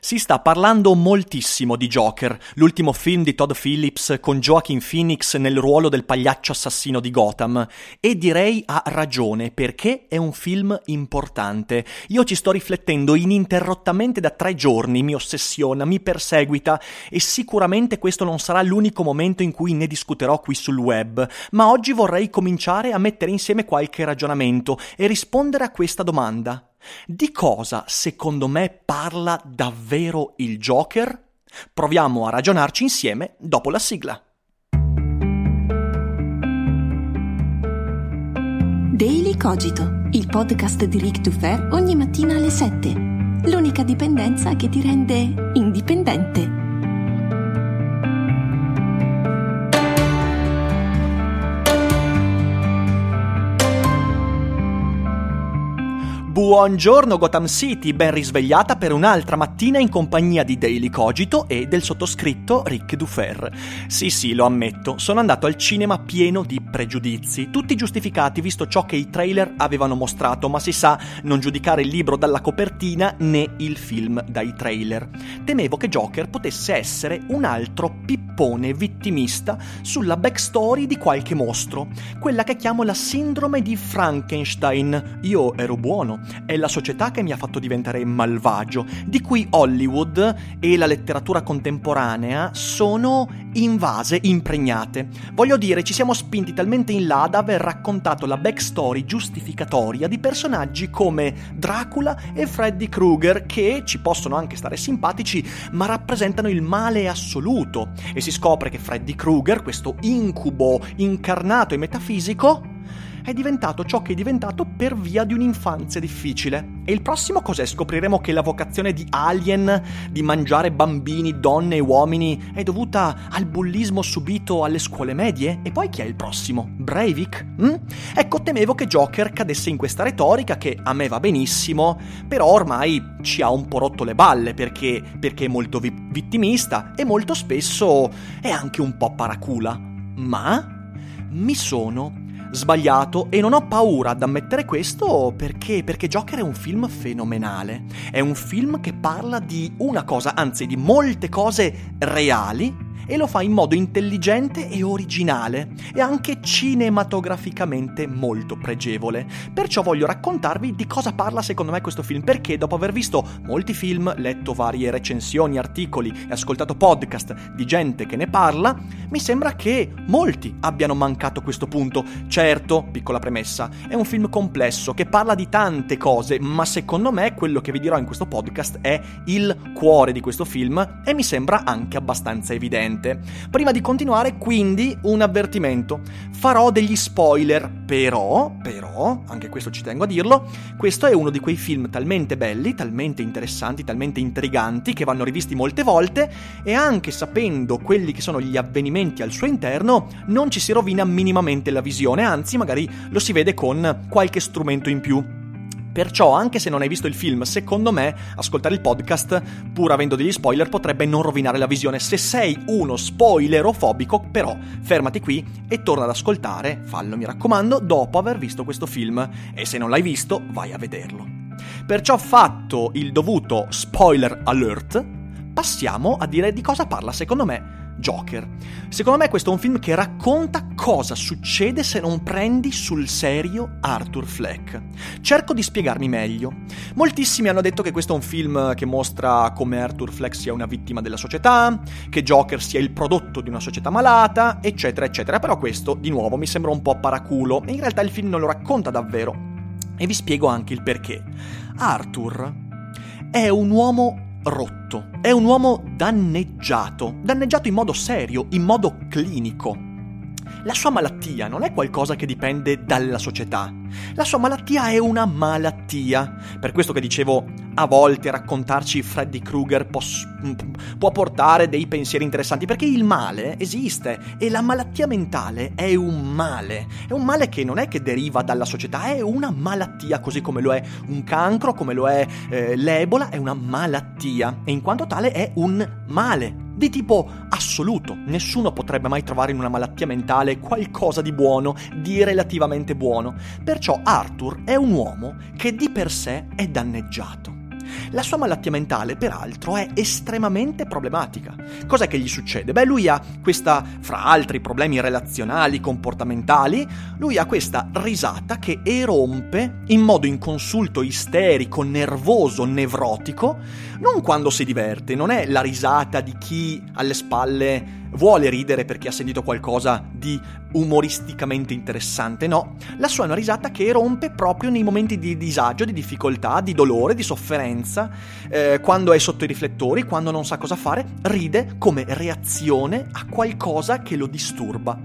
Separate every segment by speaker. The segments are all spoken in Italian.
Speaker 1: Si sta parlando moltissimo di Joker, l'ultimo film di Todd Phillips con Joaquin Phoenix nel ruolo del pagliaccio assassino di Gotham, e direi ha ragione perché è un film importante. Io ci sto riflettendo ininterrottamente da tre giorni, mi ossessiona, mi perseguita e sicuramente questo non sarà l'unico momento in cui ne discuterò qui sul web, ma oggi vorrei cominciare a mettere insieme qualche ragionamento e rispondere a questa domanda. Di cosa, secondo me, parla davvero il Joker? Proviamo a ragionarci insieme dopo la sigla.
Speaker 2: Daily Cogito, il podcast di Rick Dufer ogni mattina alle 7. L'unica dipendenza che ti rende indipendente.
Speaker 1: Buongiorno Gotham City, ben risvegliata per un'altra mattina in compagnia di Daily Cogito e del sottoscritto Rick Dufer. Sì sì, lo ammetto, sono andato al cinema pieno di pregiudizi, tutti giustificati visto ciò che i trailer avevano mostrato, ma si sa non giudicare il libro dalla copertina né il film dai trailer. Temevo che Joker potesse essere un altro pippone vittimista sulla backstory di qualche mostro, quella che chiamo la sindrome di Frankenstein. Io ero buono, è la società che mi ha fatto diventare malvagio, di cui Hollywood e la letteratura contemporanea sono invase, impregnate. Voglio dire, ci siamo spinti talmente in là da aver raccontato la backstory giustificatoria di personaggi come Dracula e Freddy Krueger, che ci possono anche stare simpatici, ma rappresentano il male assoluto. E si scopre che Freddy Krueger, questo incubo incarnato e metafisico, è diventato ciò che è diventato per via di un'infanzia difficile. E il prossimo cos'è? Scopriremo che la vocazione di Alien di mangiare bambini, donne e uomini è dovuta al bullismo subito alle scuole medie? E poi chi è il prossimo? Breivik? Mm? Ecco, temevo che Joker cadesse in questa retorica che a me va benissimo, però ormai ci ha un po' rotto le balle perché, perché è molto vi- vittimista e molto spesso è anche un po' paracula. Ma mi sono sbagliato e non ho paura ad ammettere questo perché, perché Joker è un film fenomenale. È un film che parla di una cosa, anzi di molte cose reali e lo fa in modo intelligente e originale e anche cinematograficamente molto pregevole. Perciò voglio raccontarvi di cosa parla secondo me questo film, perché dopo aver visto molti film, letto varie recensioni, articoli e ascoltato podcast di gente che ne parla, mi sembra che molti abbiano mancato questo punto. Certo, piccola premessa, è un film complesso che parla di tante cose, ma secondo me quello che vi dirò in questo podcast è il cuore di questo film e mi sembra anche abbastanza evidente niente. Prima di continuare, quindi, un avvertimento. Farò degli spoiler, però, però, anche questo ci tengo a dirlo, questo è uno di quei film talmente belli, talmente interessanti, talmente intriganti, che vanno rivisti molte volte, e anche sapendo quelli che sono gli avvenimenti al suo interno, non ci si rovina minimamente la visione, anzi, magari lo si vede con qualche strumento in più. Perciò, anche se non hai visto il film, secondo me, ascoltare il podcast, pur avendo degli spoiler, potrebbe non rovinare la visione. Se sei uno spoilerofobico, però, fermati qui e torna ad ascoltare, fallo mi raccomando, dopo aver visto questo film. E se non l'hai visto, vai a vederlo. Perciò fatto il dovuto spoiler alert, passiamo a dire di cosa parla, secondo me, Joker. Secondo me questo è un film che racconta cosa succede se non prendi sul serio Arthur Fleck. Cerco di spiegarmi meglio. Moltissimi hanno detto che questo è un film che mostra come Arthur Fleck sia una vittima della società, che Joker sia il prodotto di una società malata, eccetera, eccetera. Però questo, di nuovo, mi sembra un po' paraculo. In realtà il film non lo racconta davvero. E vi spiego anche il perché. Arthur è un uomo rotto. È un uomo danneggiato, danneggiato in modo serio, in modo clinico. La sua malattia non è qualcosa che dipende dalla società. La sua malattia è una malattia. Per questo che dicevo, a volte raccontarci Freddy Krueger può, può portare dei pensieri interessanti, perché il male esiste e la malattia mentale è un male. È un male che non è che deriva dalla società, è una malattia, così come lo è un cancro, come lo è eh, l'ebola, è una malattia e in quanto tale è un male di tipo assoluto. Nessuno potrebbe mai trovare in una malattia mentale qualcosa di buono, di relativamente buono. Perciò Arthur è un uomo che di per sé è danneggiato. La sua malattia mentale, peraltro, è estremamente problematica. Cos'è che gli succede? Beh, lui ha questa, fra altri problemi relazionali, comportamentali, lui ha questa risata che erompe in modo inconsulto, isterico, nervoso, nevrotico, non quando si diverte, non è la risata di chi alle spalle vuole ridere perché ha sentito qualcosa di umoristicamente interessante, no, la sua è una risata che rompe proprio nei momenti di disagio, di difficoltà, di dolore, di sofferenza, eh, quando è sotto i riflettori, quando non sa cosa fare, ride come reazione a qualcosa che lo disturba.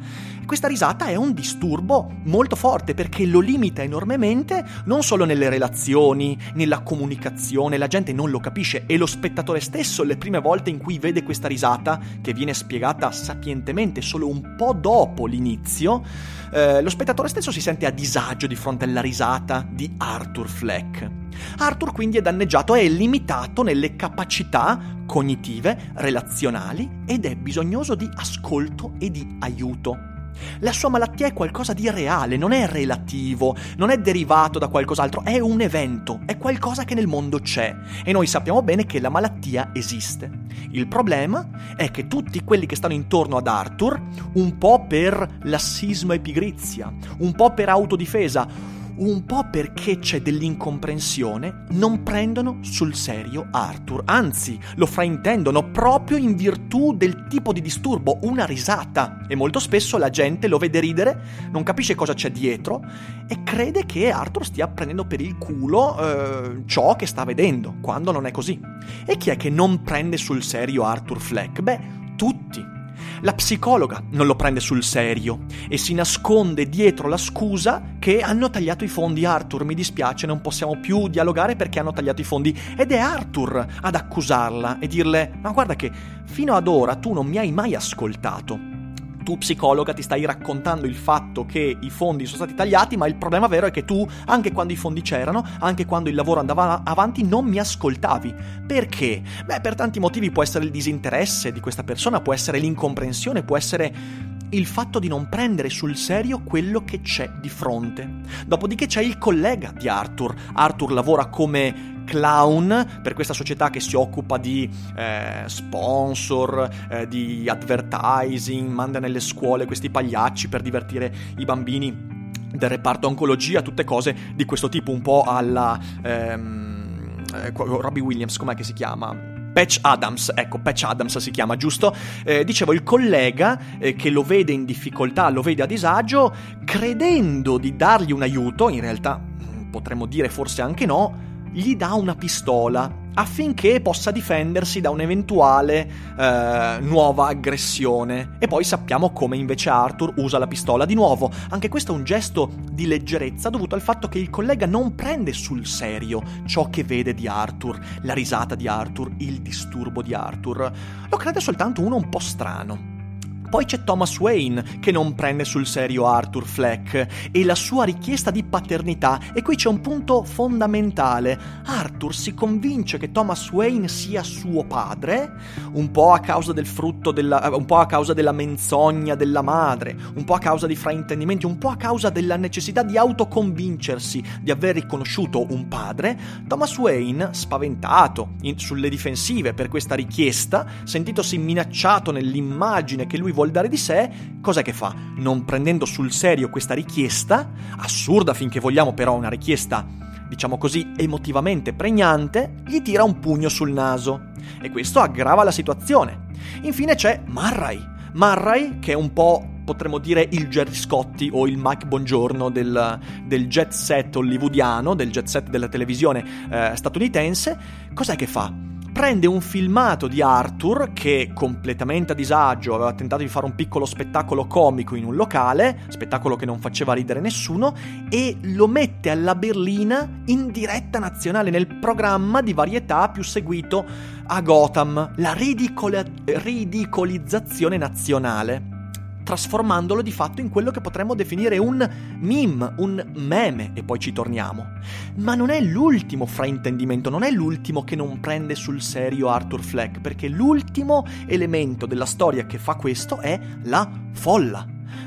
Speaker 1: Questa risata è un disturbo molto forte perché lo limita enormemente non solo nelle relazioni, nella comunicazione, la gente non lo capisce e lo spettatore stesso le prime volte in cui vede questa risata, che viene spiegata sapientemente solo un po' dopo l'inizio, eh, lo spettatore stesso si sente a disagio di fronte alla risata di Arthur Fleck. Arthur quindi è danneggiato, è limitato nelle capacità cognitive, relazionali ed è bisognoso di ascolto e di aiuto. La sua malattia è qualcosa di reale, non è relativo, non è derivato da qualcos'altro, è un evento, è qualcosa che nel mondo c'è e noi sappiamo bene che la malattia esiste. Il problema è che tutti quelli che stanno intorno ad Arthur, un po' per lassismo e pigrizia, un po' per autodifesa, un po' perché c'è dell'incomprensione, non prendono sul serio Arthur, anzi lo fraintendono proprio in virtù del tipo di disturbo, una risata. E molto spesso la gente lo vede ridere, non capisce cosa c'è dietro e crede che Arthur stia prendendo per il culo eh, ciò che sta vedendo, quando non è così. E chi è che non prende sul serio Arthur Fleck? Beh, tutti. La psicologa non lo prende sul serio e si nasconde dietro la scusa che hanno tagliato i fondi. Arthur, mi dispiace, non possiamo più dialogare perché hanno tagliato i fondi. Ed è Arthur ad accusarla e dirle ma guarda che fino ad ora tu non mi hai mai ascoltato tu psicologa ti stai raccontando il fatto che i fondi sono stati tagliati, ma il problema vero è che tu, anche quando i fondi c'erano, anche quando il lavoro andava avanti, non mi ascoltavi. Perché? Beh, per tanti motivi può essere il disinteresse di questa persona, può essere l'incomprensione, può essere il fatto di non prendere sul serio quello che c'è di fronte. Dopodiché c'è il collega di Arthur. Arthur lavora come clown per questa società che si occupa di eh, sponsor, eh, di advertising, manda nelle scuole questi pagliacci per divertire i bambini del reparto oncologia, tutte cose di questo tipo, un po' alla ehm, eh, Robbie Williams, com'è che si chiama? Patch Adams, ecco, Patch Adams si chiama, giusto? Eh, dicevo, il collega eh, che lo vede in difficoltà, lo vede a disagio, credendo di dargli un aiuto, in realtà mm, potremmo dire forse anche no, gli dà una pistola affinché possa difendersi da un'eventuale eh, nuova aggressione. E poi sappiamo come invece Arthur usa la pistola di nuovo. Anche questo è un gesto di leggerezza dovuto al fatto che il collega non prende sul serio ciò che vede di Arthur, la risata di Arthur, il disturbo di Arthur. Lo crede soltanto uno un po' strano. Poi c'è Thomas Wayne che non prende sul serio Arthur Fleck e la sua richiesta di paternità e qui c'è un punto fondamentale. Arthur si convince che Thomas Wayne sia suo padre, un po' a causa del frutto della un po' a causa della menzogna della madre, un po' a causa di fraintendimenti, un po' a causa della necessità di autoconvincersi di aver riconosciuto un padre. Thomas Wayne, spaventato in, sulle difensive per questa richiesta, sentitosi minacciato nell'immagine che lui vuol dare di sé, cos'è che fa? Non prendendo sul serio questa richiesta, assurda finché vogliamo però una richiesta, diciamo così, emotivamente pregnante, gli tira un pugno sul naso. E questo aggrava la situazione. Infine c'è Marray. Marray, che è un po' potremmo dire il Jerry Scotti o il Mike Bongiorno del, del jet set hollywoodiano, del jet set della televisione eh, statunitense, cos'è che fa? Prende un filmato di Arthur che completamente a disagio aveva tentato di fare un piccolo spettacolo comico in un locale, spettacolo che non faceva ridere nessuno, e lo mette alla berlina in diretta nazionale nel programma di varietà più seguito a Gotham, la ridicol- ridicolizzazione nazionale trasformandolo di fatto in quello che potremmo definire un meme, un meme, e poi ci torniamo. Ma non è l'ultimo fraintendimento, non è l'ultimo che non prende sul serio Arthur Fleck, perché l'ultimo elemento della storia che fa questo è la folla.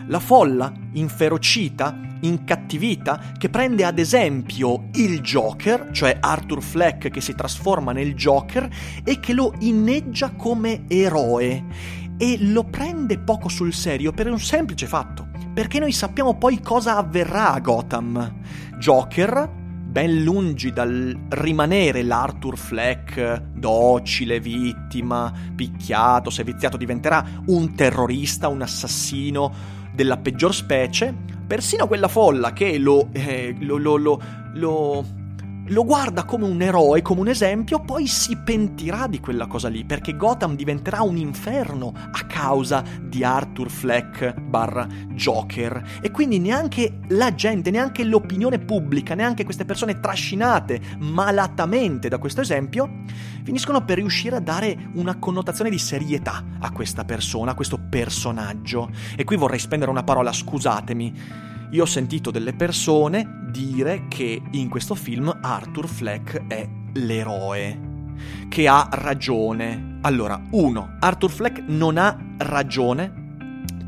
Speaker 1: La folla inferocita, incattivita, che prende ad esempio il Joker, cioè Arthur Fleck che si trasforma nel Joker e che lo inneggia come eroe e lo prende poco sul serio per un semplice fatto, perché noi sappiamo poi cosa avverrà a Gotham. Joker, ben lungi dal rimanere l'Arthur Fleck docile, vittima, picchiato, seviziato, diventerà un terrorista, un assassino della peggior specie, persino quella folla che lo, eh, lo, lo, lo, lo guarda come un eroe, come un esempio, poi si pentirà di quella cosa lì, perché Gotham diventerà un inferno a causa di Arthur Fleck barra Joker. E quindi neanche la gente, neanche l'opinione pubblica, neanche queste persone trascinate malatamente da questo esempio, finiscono per riuscire a dare una connotazione di serietà a questa persona, a questo personaggio. E qui vorrei spendere una parola, scusatemi io ho sentito delle persone dire che in questo film Arthur Fleck è l'eroe, che ha ragione. Allora, uno, Arthur Fleck non ha ragione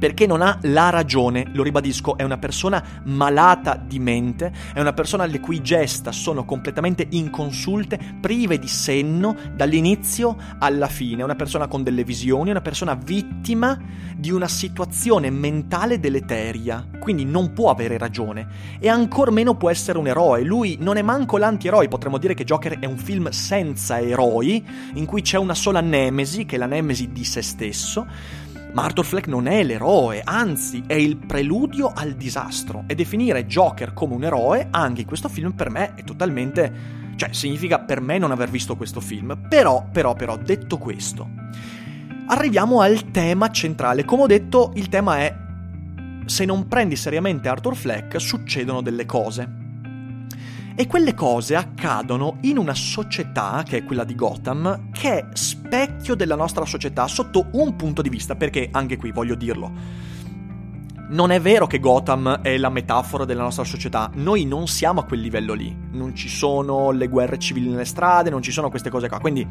Speaker 1: perché non ha la ragione, lo ribadisco, è una persona malata di mente, è una persona le cui gesta sono completamente inconsulte, prive di senno dall'inizio alla fine, è una persona con delle visioni, è una persona vittima di una situazione mentale deleteria, quindi non può avere ragione. E ancor meno può essere un eroe, lui non è manco l'antieroe, potremmo dire che Joker è un film senza eroi, in cui c'è una sola nemesi, che è la nemesi di se stesso, ma Arthur Fleck non è l'eroe, anzi è il preludio al disastro. E definire Joker come un eroe, anche in questo film, per me è totalmente... cioè significa per me non aver visto questo film. Però, però, però, detto questo, arriviamo al tema centrale. Come ho detto, il tema è se non prendi seriamente Arthur Fleck, succedono delle cose. E quelle cose accadono in una società, che è quella di Gotham, che è specchio della nostra società sotto un punto di vista, perché anche qui voglio dirlo. Non è vero che Gotham è la metafora della nostra società, noi non siamo a quel livello lì, non ci sono le guerre civili nelle strade, non ci sono queste cose qua, quindi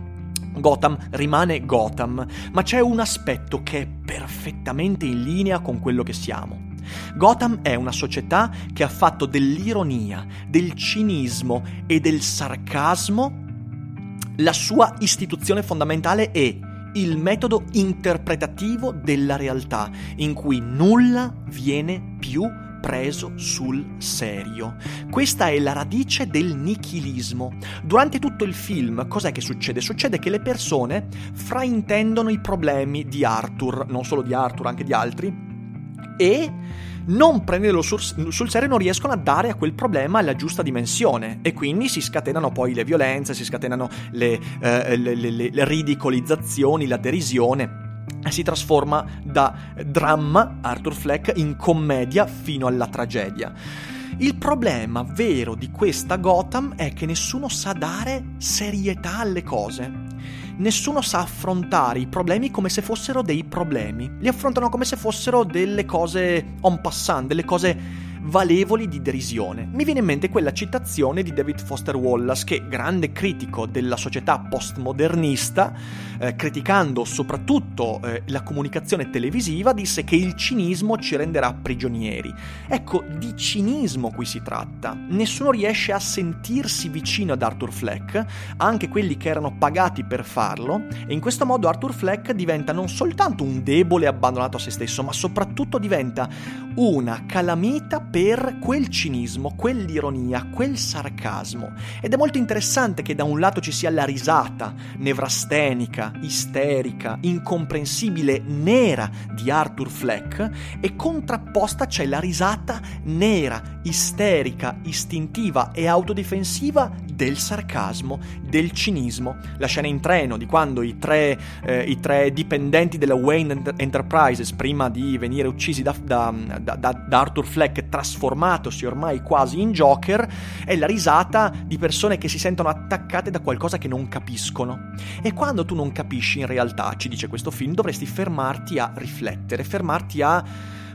Speaker 1: Gotham rimane Gotham, ma c'è un aspetto che è perfettamente in linea con quello che siamo. Gotham è una società che ha fatto dell'ironia, del cinismo e del sarcasmo la sua istituzione fondamentale e il metodo interpretativo della realtà, in cui nulla viene più preso sul serio. Questa è la radice del nichilismo. Durante tutto il film, cos'è che succede? Succede che le persone fraintendono i problemi di Arthur, non solo di Arthur, anche di altri, e non prenderlo sul, sul, serio non riescono a dare a quel problema la giusta dimensione. E quindi si scatenano poi le violenze, si scatenano le, eh, le, le, le ridicolizzazioni, la derisione. Si trasforma da dramma, Arthur Fleck, in commedia fino alla tragedia. Il problema vero di questa Gotham è che nessuno sa dare serietà alle cose nessuno sa affrontare i problemi come se fossero dei problemi. Li affrontano come se fossero delle cose en passant, delle cose valevoli di derisione. Mi viene in mente quella citazione di David Foster Wallace, che, grande critico della società postmodernista, eh, criticando soprattutto eh, la comunicazione televisiva, disse che il cinismo ci renderà prigionieri. Ecco, di cinismo qui si tratta. Nessuno riesce a sentirsi vicino ad Arthur Fleck, anche quelli che erano pagati per farlo, e in questo modo Arthur Fleck diventa non soltanto un debole abbandonato a se stesso, ma soprattutto diventa una calamita per quel cinismo, quell'ironia, quel sarcasmo. Ed è molto interessante che da un lato ci sia la risata nevrastenica isterica, incomprensibile, nera di Arthur Fleck e contrapposta c'è la risata nera, isterica, istintiva e autodifensiva del sarcasmo, del cinismo. La scena in treno di quando i tre, eh, i tre dipendenti della Wayne Enterprises, prima di venire uccisi da, da, da, da Arthur Fleck, trasformatosi ormai quasi in Joker, è la risata di persone che si sentono attaccate da qualcosa che non capiscono. E quando tu non capisci, in realtà, ci dice questo film, dovresti fermarti a riflettere, fermarti a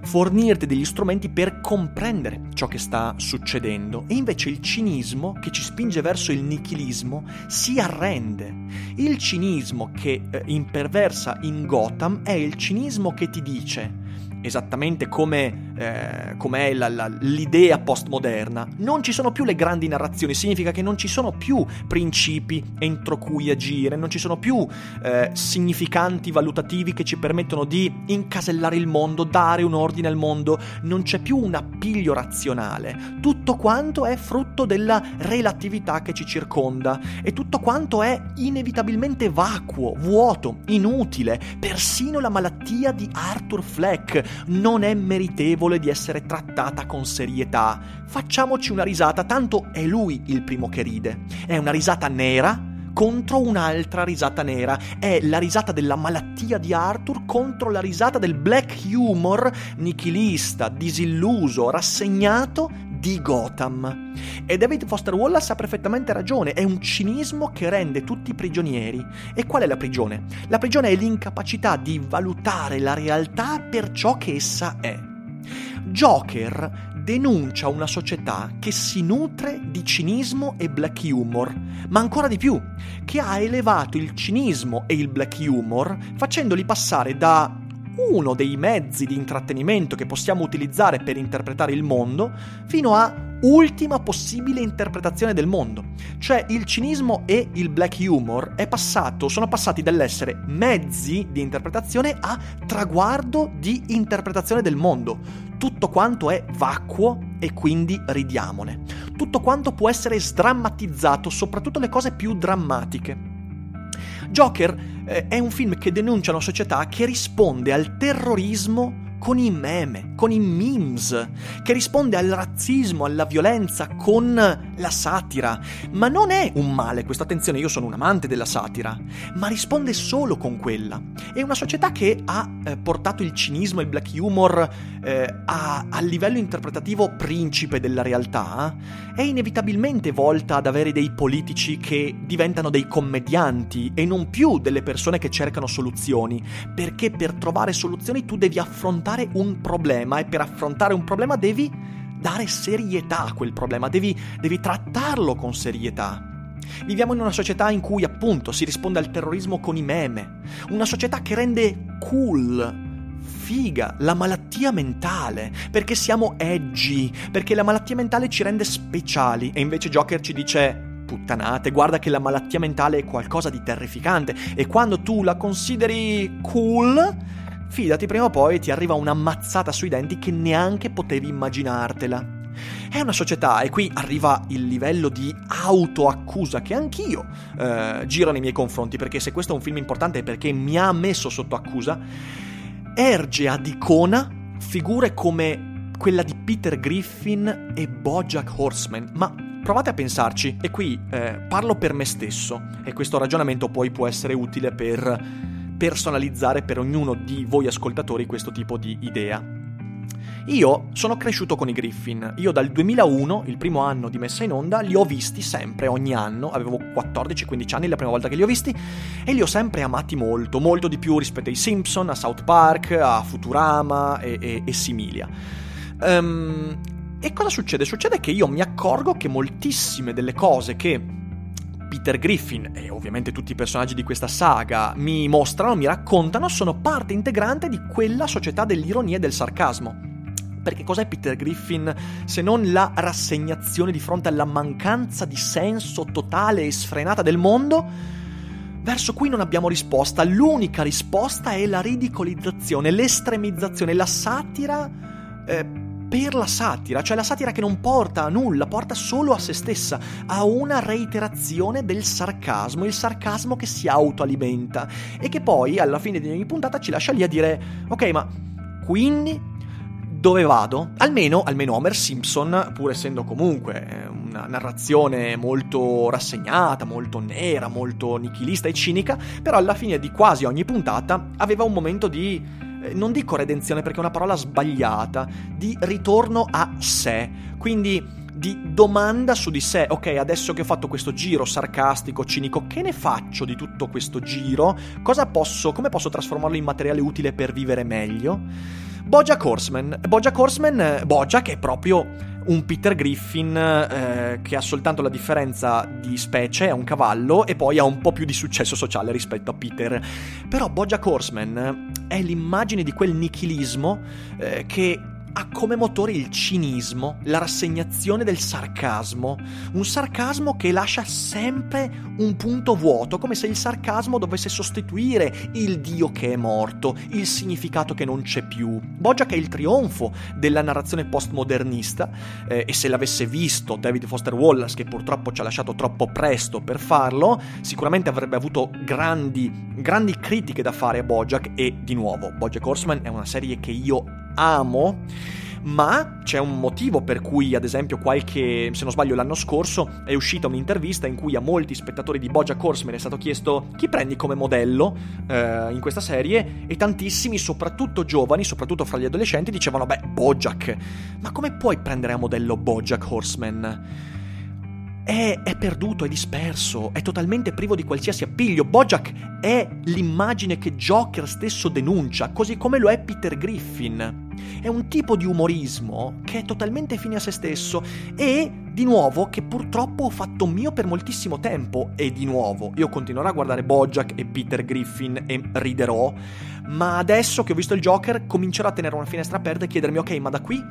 Speaker 1: fornirti degli strumenti per comprendere ciò che sta succedendo. E invece il cinismo, che ci spinge verso il nichilismo, si arrende. Il cinismo che eh, imperversa in Gotham è il cinismo che ti dice esattamente come, eh, è l'idea postmoderna, non ci sono più le grandi narrazioni, significa che non ci sono più principi entro cui agire, non ci sono più eh, significanti valutativi che ci permettono di incasellare il mondo, dare un ordine al mondo, non c'è più un appiglio razionale, tutto quanto è frutto della relatività che ci circonda e tutto quanto è inevitabilmente vacuo, vuoto, inutile, persino la malattia di Arthur Fleck non è meritevole di essere trattata con serietà. Facciamoci una risata, tanto è lui il primo che ride. È una risata nera contro un'altra risata nera. È la risata della malattia di Arthur contro la risata del black humor nichilista, disilluso, rassegnato di Gotham. E David Foster Wallace ha perfettamente ragione, è un cinismo che rende tutti prigionieri. E qual è la prigione? La prigione è l'incapacità di valutare la realtà per ciò che essa è. Joker denuncia una società che si nutre di cinismo e black humor, ma ancora di più, che ha elevato il cinismo e il black humor facendoli passare da uno dei mezzi di intrattenimento che possiamo utilizzare per interpretare il mondo, fino a ultima possibile interpretazione del mondo. Cioè il cinismo e il black humor passato, sono passati dall'essere mezzi di interpretazione a traguardo di interpretazione del mondo. Tutto quanto è vacuo e quindi ridiamone. Tutto quanto può essere sdrammatizzato, soprattutto le cose più drammatiche. Joker eh, è un film che denuncia una società che risponde al terrorismo con i meme, con i memes, che risponde al razzismo, alla violenza, con la satira. Ma non è un male questo, attenzione, io sono un amante della satira, ma risponde solo con quella. È una società che ha eh, portato il cinismo e il black humor eh, a, a livello interpretativo principe della realtà, è inevitabilmente volta ad avere dei politici che diventano dei commedianti e non più delle persone che cercano soluzioni, perché per trovare soluzioni tu devi affrontare affrontare un problema e per affrontare un problema devi dare serietà a quel problema, devi, devi trattarlo con serietà. Viviamo in una società in cui appunto si risponde al terrorismo con i meme, una società che rende cool, figa, la malattia mentale, perché siamo edgy, perché la malattia mentale ci rende speciali e invece Joker ci dice puttanate, guarda che la malattia mentale è qualcosa di terrificante e quando tu la consideri cool fidati prima o poi ti arriva una mazzata sui denti che neanche potevi immaginartela. È una società, e qui arriva il livello di autoaccusa che anch'io eh, giro nei miei confronti, perché se questo è un film importante è perché mi ha messo sotto accusa, erge ad icona figure come quella di Peter Griffin e Bojack Horseman, ma provate a pensarci, e qui eh, parlo per me stesso, e questo ragionamento poi può essere utile per personalizzare per ognuno di voi ascoltatori questo tipo di idea. Io sono cresciuto con i Griffin. Io dal 2001, il primo anno di messa in onda, li ho visti sempre, ogni anno. Avevo 14-15 anni la prima volta che li ho visti e li ho sempre amati molto, molto di più rispetto ai Simpson, a South Park, a Futurama e, e, e similia. Um, e cosa succede? Succede che io mi accorgo che moltissime delle cose che Peter Griffin e ovviamente tutti i personaggi di questa saga mi mostrano, mi raccontano, sono parte integrante di quella società dell'ironia e del sarcasmo. Perché cos'è Peter Griffin se non la rassegnazione di fronte alla mancanza di senso totale e sfrenata del mondo? Verso cui non abbiamo risposta. L'unica risposta è la ridicolizzazione, l'estremizzazione, la satira. Eh, per la satira, cioè la satira che non porta a nulla, porta solo a se stessa, a una reiterazione del sarcasmo, il sarcasmo che si autoalimenta e che poi alla fine di ogni puntata ci lascia lì a dire ok ma quindi dove vado? Almeno, almeno Homer Simpson, pur essendo comunque eh, una narrazione molto rassegnata, molto nera, molto nichilista e cinica, però alla fine di quasi ogni puntata aveva un momento di non dico redenzione perché è una parola sbagliata, di ritorno a sé. Quindi di domanda su di sé. Ok, adesso che ho fatto questo giro sarcastico, cinico, che ne faccio di tutto questo giro? Cosa posso, come posso trasformarlo in materiale utile per vivere meglio? Bojack Horseman. Bojack Horseman, Bojack è proprio un Peter Griffin eh, che ha soltanto la differenza di specie, è un cavallo e poi ha un po' più di successo sociale rispetto a Peter. Però Bojack Horseman è l'immagine di quel nichilismo eh, che ha come motore il cinismo, la rassegnazione del sarcasmo, un sarcasmo che lascia sempre un punto vuoto, come se il sarcasmo dovesse sostituire il Dio che è morto, il significato che non c'è più. Bojack è il trionfo della narrazione postmodernista eh, e se l'avesse visto David Foster Wallace, che purtroppo ci ha lasciato troppo presto per farlo, sicuramente avrebbe avuto grandi, grandi critiche da fare a Bojack e di nuovo, Bojack Horseman è una serie che io amo ma c'è un motivo per cui, ad esempio, qualche, se non sbaglio, l'anno scorso è uscita un'intervista in cui a molti spettatori di Bojack Horseman è stato chiesto chi prendi come modello eh, in questa serie e tantissimi, soprattutto giovani, soprattutto fra gli adolescenti, dicevano, beh, Bojack, ma come puoi prendere a modello Bojack Horseman? È, è, perduto, è disperso, è totalmente privo di qualsiasi appiglio. Bojack è l'immagine che Joker stesso denuncia, così come lo è Peter Griffin. È un tipo di umorismo che è totalmente fine a se stesso e, di nuovo, che purtroppo ho fatto mio per moltissimo tempo. E di nuovo, io continuerò a guardare Bojack e Peter Griffin e riderò, ma adesso che ho visto il Joker comincerò a tenere una finestra aperta e chiedermi, ok, ma da qui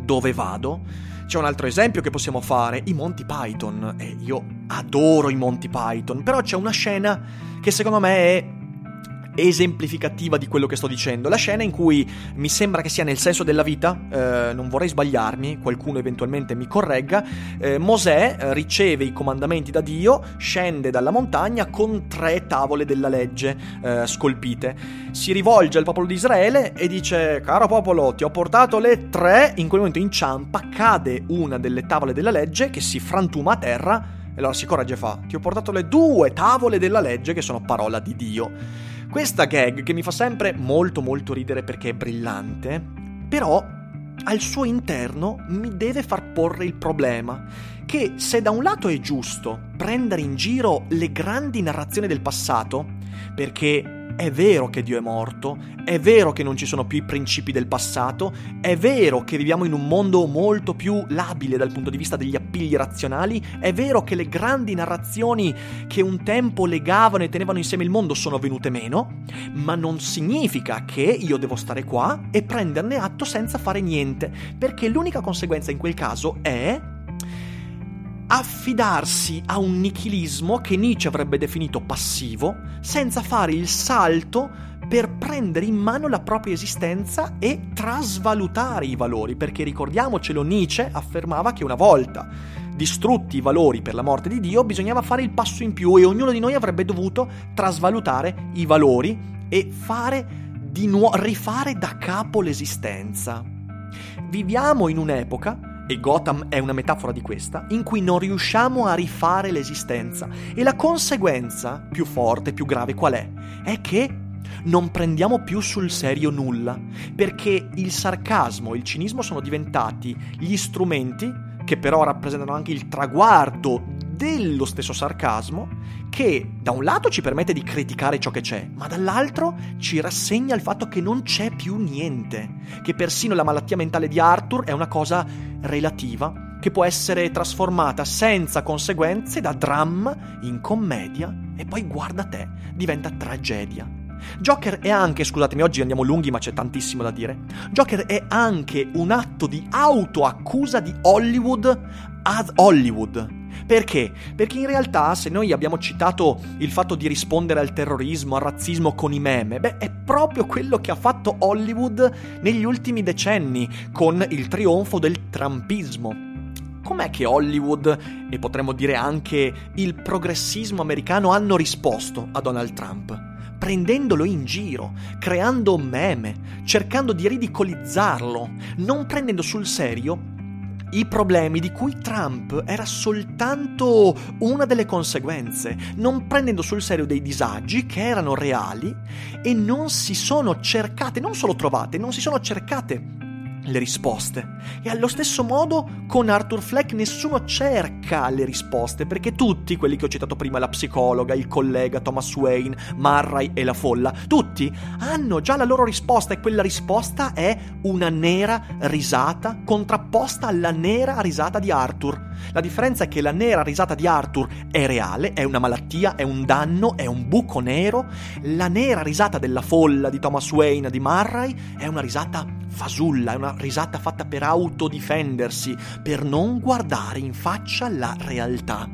Speaker 1: dove vado? C'è un altro esempio che possiamo fare, i Monty Python. E io adoro i Monty Python, però c'è una scena che secondo me è esemplificativa di quello che sto dicendo. La scena in cui mi sembra che sia nel senso della vita, eh, non vorrei sbagliarmi, qualcuno eventualmente mi corregga, eh, Mosè eh, riceve i comandamenti da Dio, scende dalla montagna con tre tavole della legge eh, scolpite, si rivolge al popolo di Israele e dice, caro popolo, ti ho portato le tre, in quel momento inciampa, cade una delle tavole della legge che si frantuma a terra e allora si corregge e fa, ti ho portato le due tavole della legge che sono parola di Dio. Questa gag che mi fa sempre molto molto ridere perché è brillante, però al suo interno mi deve far porre il problema che se da un lato è giusto prendere in giro le grandi narrazioni del passato, perché è vero che Dio è morto, è vero che non ci sono più i principi del passato, è vero che viviamo in un mondo molto più labile dal punto di vista degli appigli razionali, è vero che le grandi narrazioni che un tempo legavano e tenevano insieme il mondo sono venute meno, ma non significa che io devo stare qua e prenderne atto senza fare niente, perché l'unica conseguenza in quel caso è affidarsi a un nichilismo che Nietzsche avrebbe definito passivo, senza fare il salto per prendere in mano la propria esistenza e trasvalutare i valori, perché ricordiamocelo, Nietzsche affermava che una volta distrutti i valori per la morte di Dio, bisognava fare il passo in più e ognuno di noi avrebbe dovuto trasvalutare i valori e fare di nuovo, rifare da capo l'esistenza. Viviamo in un'epoca e Gotham è una metafora di questa, in cui non riusciamo a rifare l'esistenza. E la conseguenza più forte, più grave qual è? È che non prendiamo più sul serio nulla, perché il sarcasmo e il cinismo sono diventati gli strumenti, che però rappresentano anche il traguardo dello stesso sarcasmo, che da un lato ci permette di criticare ciò che c'è, ma dall'altro ci rassegna il fatto che non c'è più niente, che persino la malattia mentale di Arthur è una cosa relativa, che può essere trasformata senza conseguenze da dramma in commedia e poi guarda te, diventa tragedia. Joker è anche, scusatemi, oggi andiamo lunghi ma c'è tantissimo da dire. Joker è anche un atto di autoaccusa di Hollywood ad Hollywood Perché? Perché in realtà se noi abbiamo citato il fatto di rispondere al terrorismo, al razzismo con i meme, beh, è proprio quello che ha fatto Hollywood negli ultimi decenni con il trionfo del trumpismo. Com'è che Hollywood e potremmo dire anche il progressismo americano hanno risposto a Donald Trump? prendendolo in giro, creando meme, cercando di ridicolizzarlo, non prendendo sul serio i problemi di cui Trump era soltanto una delle conseguenze, non prendendo sul serio dei disagi che erano reali e non si sono cercate, non solo trovate, non si sono cercate le risposte. E allo stesso modo con Arthur Fleck nessuno cerca le risposte, perché tutti, quelli che ho citato prima, la psicologa, il collega, Thomas Wayne, Marray e la folla, tutti hanno già la loro risposta e quella risposta è una nera risata contrapposta alla nera risata di Arthur. La differenza è che la nera risata di Arthur è reale, è una malattia, è un danno, è un buco nero. La nera risata della folla di Thomas Wayne, di Marray, è una risata fasulla, è una risata fatta per autodifendersi, per non guardare in faccia la realtà.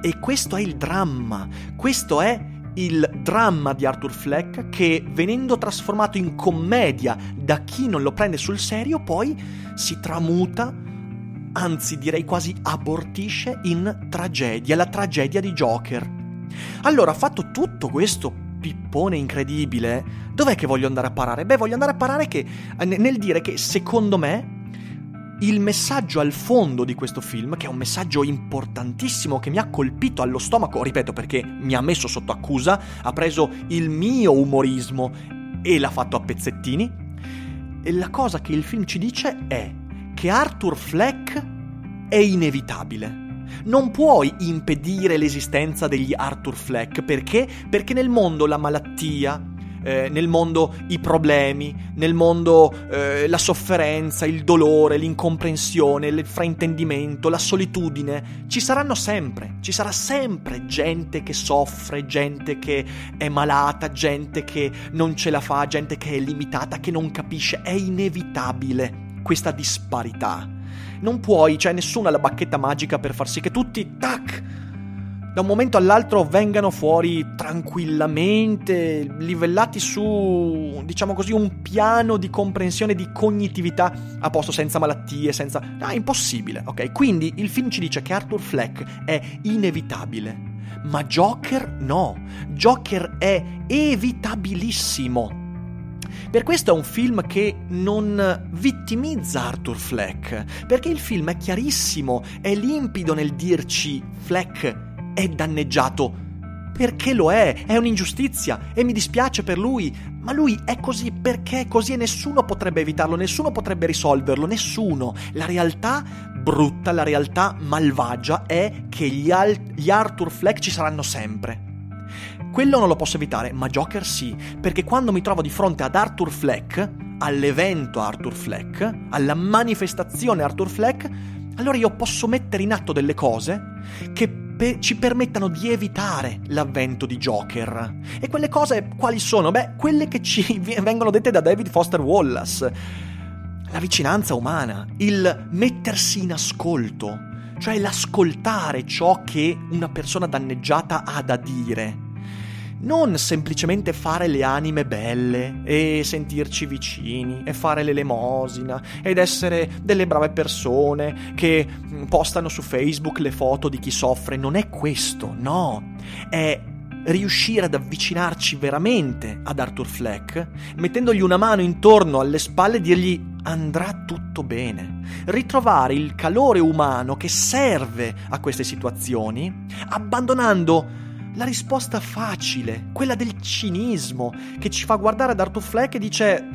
Speaker 1: E questo è il dramma, questo è il dramma di Arthur Fleck che venendo trasformato in commedia da chi non lo prende sul serio poi si tramuta, anzi direi quasi abortisce in tragedia, la tragedia di Joker. Allora, fatto tutto questo pippone incredibile, dov'è che voglio andare a parare? Beh, voglio andare a parare che, nel dire che secondo me il messaggio al fondo di questo film, che è un messaggio importantissimo che mi ha colpito allo stomaco, ripeto perché mi ha messo sotto accusa, ha preso il mio umorismo e l'ha fatto a pezzettini, e la cosa che il film ci dice è che Arthur Fleck è inevitabile non puoi impedire l'esistenza degli Arthur Fleck perché? Perché nel mondo la malattia, eh, nel mondo i problemi, nel mondo eh, la sofferenza, il dolore, l'incomprensione, il fraintendimento, la solitudine, ci saranno sempre, ci sarà sempre gente che soffre, gente che è malata, gente che non ce la fa, gente che è limitata, che non capisce, è inevitabile questa disparità. Non puoi, c'è nessuna la bacchetta magica per far sì che tutti, tac, da un momento all'altro vengano fuori tranquillamente, livellati su, diciamo così, un piano di comprensione, di cognitività a posto, senza malattie, senza... No, è impossibile, ok? Quindi il film ci dice che Arthur Fleck è inevitabile. Ma Joker no, Joker è evitabilissimo. Per questo è un film che non vittimizza Arthur Fleck, perché il film è chiarissimo, è limpido nel dirci Fleck è danneggiato perché lo è, è un'ingiustizia e mi dispiace per lui, ma lui è così perché è così e nessuno potrebbe evitarlo, nessuno potrebbe risolverlo, nessuno. La realtà brutta, la realtà malvagia è che gli, Al- gli Arthur Fleck ci saranno sempre. Quello non lo posso evitare, ma Joker sì, perché quando mi trovo di fronte ad Arthur Fleck, all'evento Arthur Fleck, alla manifestazione Arthur Fleck, allora io posso mettere in atto delle cose che pe- ci permettano di evitare l'avvento di Joker. E quelle cose quali sono? Beh, quelle che ci vengono dette da David Foster Wallace. La vicinanza umana, il mettersi in ascolto, cioè l'ascoltare ciò che una persona danneggiata ha da dire non semplicemente fare le anime belle e sentirci vicini e fare l'elemosina ed essere delle brave persone che mm, postano su Facebook le foto di chi soffre, non è questo, no, è riuscire ad avvicinarci veramente ad Arthur Fleck, mettendogli una mano intorno alle spalle e dirgli andrà tutto bene. Ritrovare il calore umano che serve a queste situazioni, abbandonando la risposta facile, quella del cinismo, che ci fa guardare ad Arthur Fleck e dice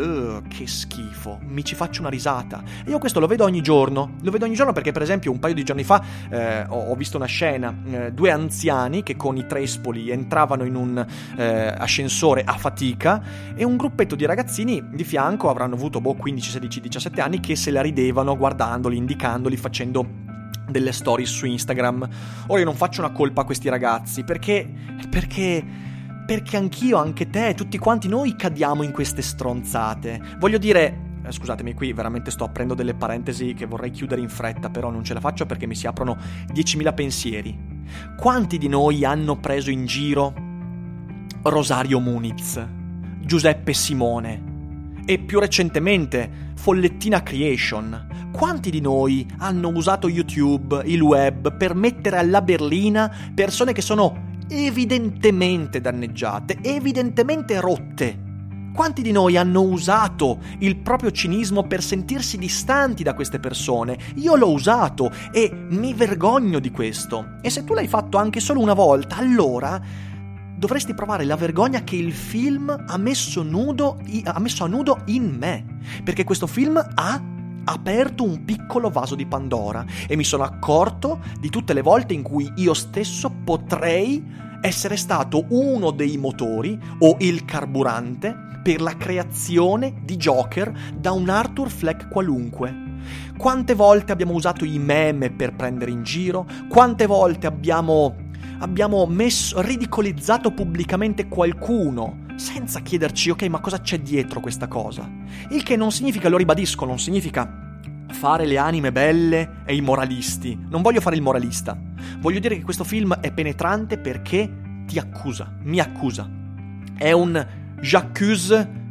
Speaker 1: che schifo, mi ci faccio una risata. E io questo lo vedo ogni giorno, lo vedo ogni giorno perché per esempio un paio di giorni fa eh, ho, visto una scena, eh, due anziani che con i trespoli entravano in un eh, ascensore a fatica e un gruppetto di ragazzini di fianco avranno avuto boh 15, 16, 17 anni che se la ridevano guardandoli, indicandoli, facendo delle stories su Instagram. Ora io non faccio una colpa a questi ragazzi, perché... perché... perché anch'io, anche te, tutti quanti noi cadiamo in queste stronzate. Voglio dire, eh, scusatemi qui veramente sto aprendo delle parentesi che vorrei chiudere in fretta, però non ce la faccio perché mi si aprono 10.000 pensieri. Quanti di noi hanno preso in giro Rosario Muniz, Giuseppe Simone e più recentemente Follettina Creation? Quanti di noi hanno usato YouTube, il web, per mettere alla berlina persone che sono evidentemente danneggiate, evidentemente rotte? Quanti di noi hanno usato il proprio cinismo per sentirsi distanti da queste persone? Io l'ho usato e mi vergogno di questo. E se tu l'hai fatto anche solo una volta, allora dovresti provare la vergogna che il film ha messo, nudo, ha messo a nudo in me. Perché questo film ha aperto un piccolo vaso di Pandora e mi sono accorto di tutte le volte in cui io stesso potrei essere stato uno dei motori o il carburante per la creazione di Joker da un Arthur Fleck qualunque. Quante volte abbiamo usato i meme per prendere in giro? Quante volte abbiamo, abbiamo messo, ridicolizzato pubblicamente qualcuno senza chiederci, ok, ma cosa c'è dietro questa cosa? Il che non significa, lo ribadisco, non significa fare le anime belle e i moralisti. Non voglio fare il moralista. Voglio dire che questo film è penetrante perché ti accusa, mi accusa. È un j'accuse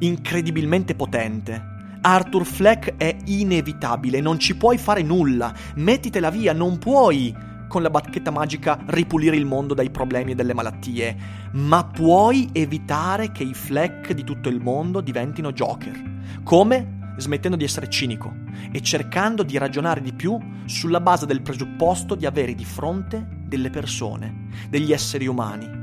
Speaker 1: incredibilmente potente. Arthur Fleck è inevitabile, non ci puoi fare nulla. Mettitela via, non puoi con la bacchetta magica ripulire il mondo dai problemi e dalle malattie, ma puoi evitare che i Fleck di tutto il mondo diventino Joker. Come? Smettendo di essere cinico e cercando di ragionare di più sulla base del presupposto di avere di fronte delle persone, degli esseri umani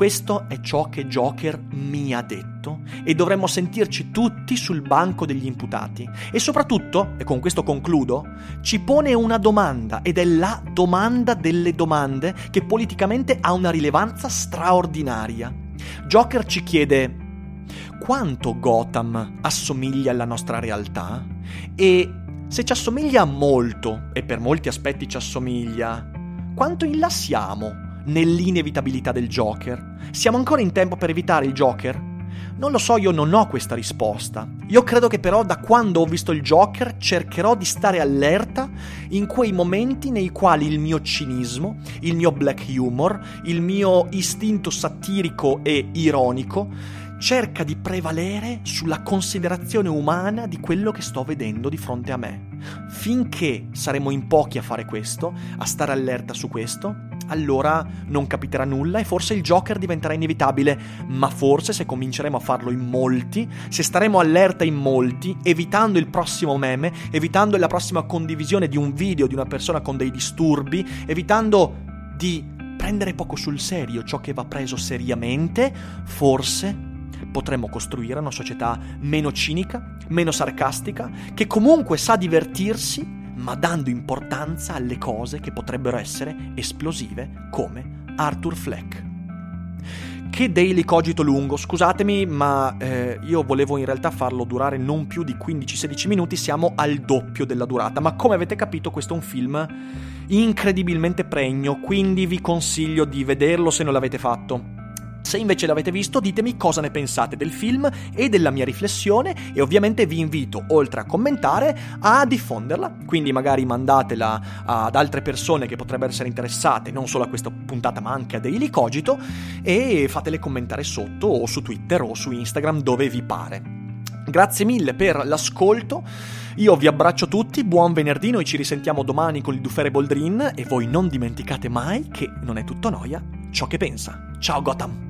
Speaker 1: questo è ciò che Joker mi ha detto e dovremmo sentirci tutti sul banco degli imputati. E soprattutto, e con questo concludo, ci pone una domanda ed è la domanda delle domande che politicamente ha una rilevanza straordinaria. Joker ci chiede quanto Gotham assomiglia alla nostra realtà e se ci assomiglia molto, e per molti aspetti ci assomiglia, quanto in là siamo nell'inevitabilità del Joker? Siamo ancora in tempo per evitare il Joker? Non lo so, io non ho questa risposta. Io credo che però da quando ho visto il Joker cercherò di stare allerta in quei momenti nei quali il mio cinismo, il mio black humor, il mio istinto satirico e ironico cerca di prevalere sulla considerazione umana di quello che sto vedendo di fronte a me. Finché saremo in pochi a fare questo, a stare allerta su questo, allora non capiterà nulla e forse il Joker diventerà inevitabile, ma forse se cominceremo a farlo in molti, se staremo allerta in molti, evitando il prossimo meme, evitando la prossima condivisione di un video di una persona con dei disturbi, evitando di prendere poco sul serio ciò che va preso seriamente, forse potremmo costruire una società meno cinica, meno sarcastica, che comunque sa divertirsi ma dando importanza alle cose che potrebbero essere esplosive come Arthur Fleck. Che daily cogito lungo, scusatemi, ma eh, io volevo in realtà farlo durare non più di 15-16 minuti, siamo al doppio della durata, ma come avete capito questo è un film incredibilmente pregno, quindi vi consiglio di vederlo se non l'avete fatto. Se invece l'avete visto, ditemi cosa ne pensate del film e della mia riflessione e ovviamente vi invito, oltre a commentare, a diffonderla, quindi magari mandatela ad altre persone che potrebbero essere interessate non solo a questa puntata ma anche a Daily Cogito e fatele commentare sotto o su Twitter o su Instagram dove vi pare. Grazie mille per l'ascolto. Io vi abbraccio tutti, buon venerdì, noi ci risentiamo domani con il Dufere Boldrin e voi non dimenticate mai che non è tutto noia ciò che pensa. Ciao Gotham!